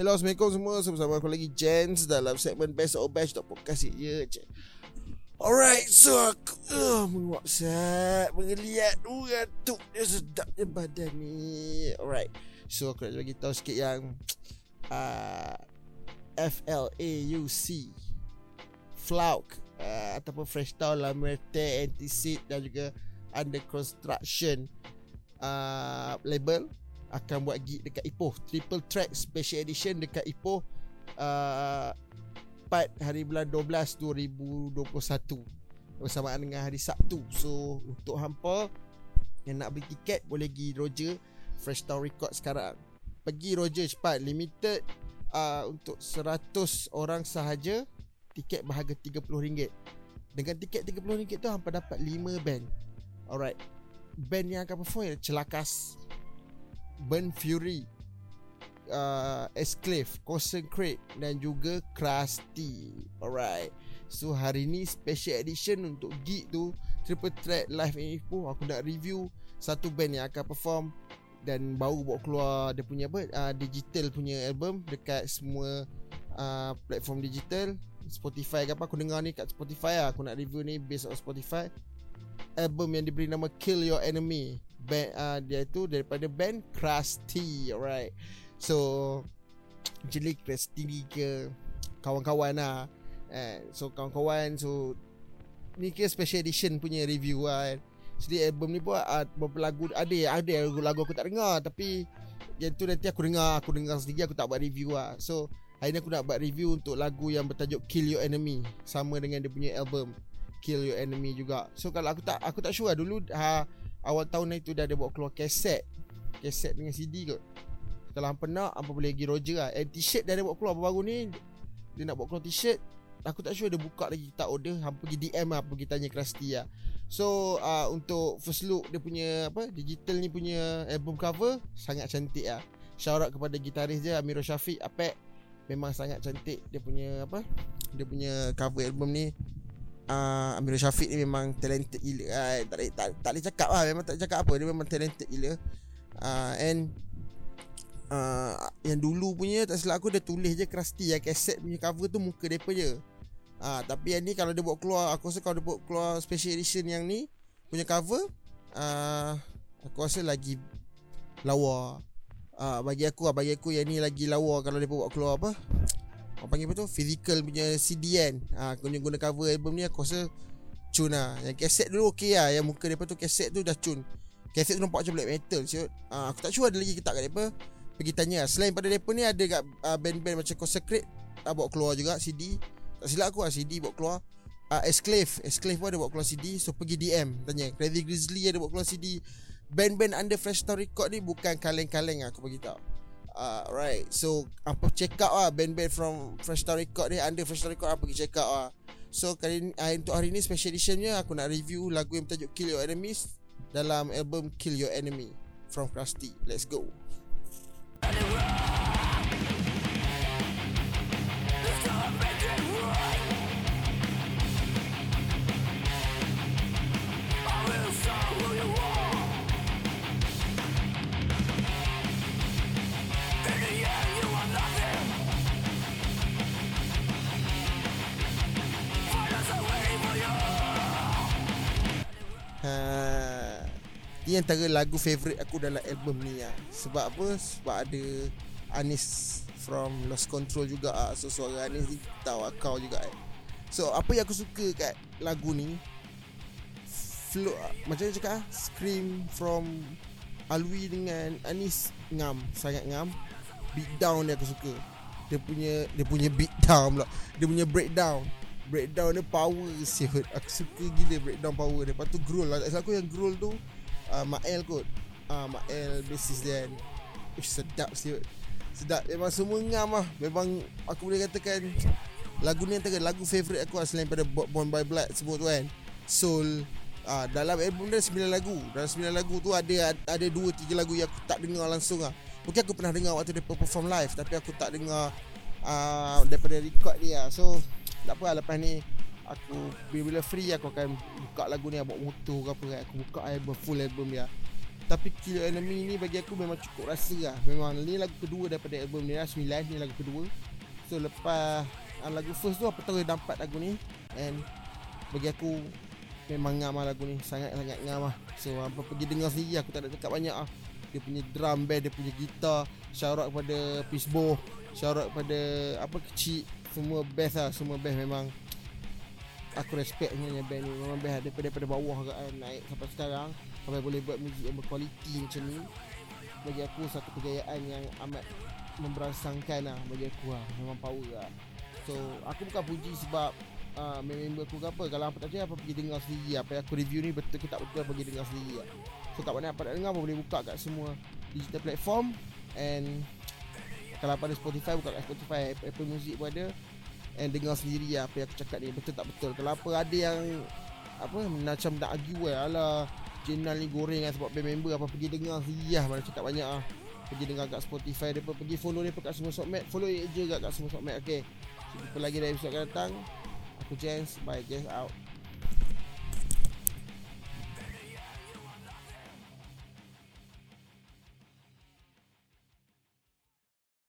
Hello Assalamualaikum semua. Bersama aku lagi Jens Dalam segmen Best of Bash Podcast ya je Alright So aku uh, Menguap sat Mengeliat Gantuk Dia sedapnya badan ni. Alright So aku nak bagi tahu sikit yang uh, FLAUC Flauk uh, Ataupun Fresh Town Lamerte Antisit Dan juga Under Construction uh, Label akan buat gig dekat Ipoh. Triple Track Special Edition dekat Ipoh uh, 4 hari bulan 12 2021 bersamaan dengan hari Sabtu. So untuk hampa yang nak beli tiket boleh pergi Roger Fresh Town Record sekarang. Pergi Roger cepat. Limited uh, untuk 100 orang sahaja tiket berharga RM30 dengan tiket RM30 tu hampa dapat 5 band. Alright. Band yang akan perform Celakas Burn Fury uh, Esclave Concentrate Dan juga Krusty. Alright. So hari ni special edition untuk gig tu Triple Threat Live in Ipoh Aku nak review Satu band yang akan perform Dan baru bawa keluar Dia punya apa uh, Digital punya album Dekat semua uh, Platform digital. Spotify ke apa Aku dengar ni kat Spotify lah. Aku nak review ni Based on Spotify. Album yang diberi nama Kill Your Enemy band uh, dia tu daripada band Krusty alright. So actually Krusty ke kawan-kawan lah. Eh, so kawan-kawan so ni ke special edition punya review lah kan. Jadi album ni pun uh, beberapa lagu ada ada lagu aku tak dengar tapi yang tu nanti aku dengar aku dengar sendiri aku tak buat review lah. So hari ni aku nak buat review untuk lagu yang bertajuk Kill Your Enemy sama dengan dia punya album Kill Your Enemy juga. So kalau aku tak aku tak sure lah dulu ha, awal tahun itu dah ada buat keluar kaset kaset dengan CD kot. Kalau hampa nak hampa boleh pergi Roger lah. And t-shirt dah ada buat keluar baru ni. Dia nak buat keluar t-shirt. Aku tak sure dia buka lagi tak order. Hampa pergi DM lah pergi tanya Krusty lah. So uh, untuk first look dia punya apa digital ni punya album cover sangat cantik lah. Shout out kepada gitaris dia Amirul Syafiq Apek. Memang sangat cantik dia punya apa dia punya cover album ni uh, Amirul Syafiq ni memang talented gila. Uh, tak, tak, tak, tak boleh cakap lah. Memang tak cakap apa. Dia memang talented gila. Uh, And uh, Yang dulu punya Tak silap aku Dia tulis je Krusty. Yang kaset punya cover tu Muka dia je. Uh, Tapi yang ni Kalau dia buat keluar Aku rasa kalau dia buat keluar Special edition yang ni Punya cover uh, Aku rasa lagi Lawa. Uh, Bagi aku lah. Bagi aku yang ni lagi lawa Kalau dia buat keluar apa Orang panggil apa tu? Physical punya CD kan? Ha, Guna cover album ni Aku rasa Cun lah. Yang kaset dulu okey lah. Yang muka dia tu? Kaset tu dah cun. Kaset tu nampak macam black metal siut. Ha, aku tak sure ada lagi ke tak kat mereka Pergi tanya lah. Selain pada mereka ni Ada kat uh, band-band macam Consecrate. Tak bawa keluar juga CD Tak silap aku lah CD bawa keluar. Uh, Esclave Esclave pun ada bawa keluar CD So pergi DM Tanya. Crazy Grizzly ada bawa keluar CD Band-band under Fresh Town Record ni Bukan kaleng-kaleng lah Aku beritahu uh, Right. So Apa check out lah Band-band from Fresh Star Record ni Under Fresh Star Record Apa pergi check out lah So kali ni uh, Untuk hari ni special editionnya Aku nak review Lagu yang bertajuk Kill Your Enemies Dalam album Kill Your Enemy From Krusty. Let's go. Anyway. Ini antara lagu favourite aku dalam album ni lah. Sebab apa? Sebab ada Anis from Lost Control juga ah. So suara Anis ni tahu kau juga eh. So apa yang aku suka kat lagu ni Flow Macam mana cakap ah? Scream from Alwi dengan Anis Ngam Sangat ngam Beat down ni aku suka Dia punya Dia punya beat down pula Dia punya breakdown breakdown dia power siut aku suka gila breakdown power dia lepas tu growl lah aku yang growl tu uh, Mael kot. Uh, Mael basis dia Ush, sedap siut sedap. Memang semua ngam lah memang aku boleh katakan lagu ni antara lagu favourite aku lah selain pada Born by Blood semua tu kan. Soul. Uh, dalam album dia 9 lagu. Dalam 9 lagu tu ada ada 2 3 lagu yang aku tak dengar langsung lah mungkin aku pernah dengar waktu dia perform live tapi aku tak dengar uh, daripada record dia. So tak apa lah, lepas ni Aku bila-bila free aku akan buka lagu ni Bawa motor ke apa kan. Aku buka album full album dia. Tapi Kill Enemy ni bagi aku memang cukup rasa lah. Memang ni lagu kedua daripada album ni lah 9 ni lagu kedua. So lepas uh, lagu first tu apa tahu dapat lagu ni. And bagi aku memang ngam lah lagu ni. Sangat-sangat ngam lah. So apa pergi dengar sendiri aku tak ada cakap banyak lah. Dia punya drum band, dia punya gitar out kepada Pisbo Shout out kepada apa kecil Semua best lah, semua best memang Aku respect dengan band ni. Memang best lah. Daripada, daripada bawah kan Naik sampai sekarang. Sampai boleh buat muzik yang berkualiti macam ni. Bagi aku satu kejayaan yang amat Memberangsangkan lah bagi aku lah. Memang power lah. So aku bukan puji sebab uh, Member aku ke apa. Kalau apa tak percaya apa pergi dengar sendiri. Apa yang aku review ni betul ke tak betul Pergi dengar sendiri lah. So tak banyak apa nak dengar Boleh buka kat semua Digital platform. And Kalau pada Spotify Buka kat Spotify. Apple Music pun ada And dengar sendiri lah Apa yang aku cakap ni. Betul tak betul? Kalau apa ada yang Apa Macam nak argue lah Alah Jenal ni goreng lah Sebab member Apa pergi dengar sendiri lah. Mana cakap banyak lah. Pergi dengar kat Spotify dia Pergi follow dia kat semua submit Follow je kat, semua submit Okay. Jumpa lagi dari episode akan datang. Aku Jens Bye Jens out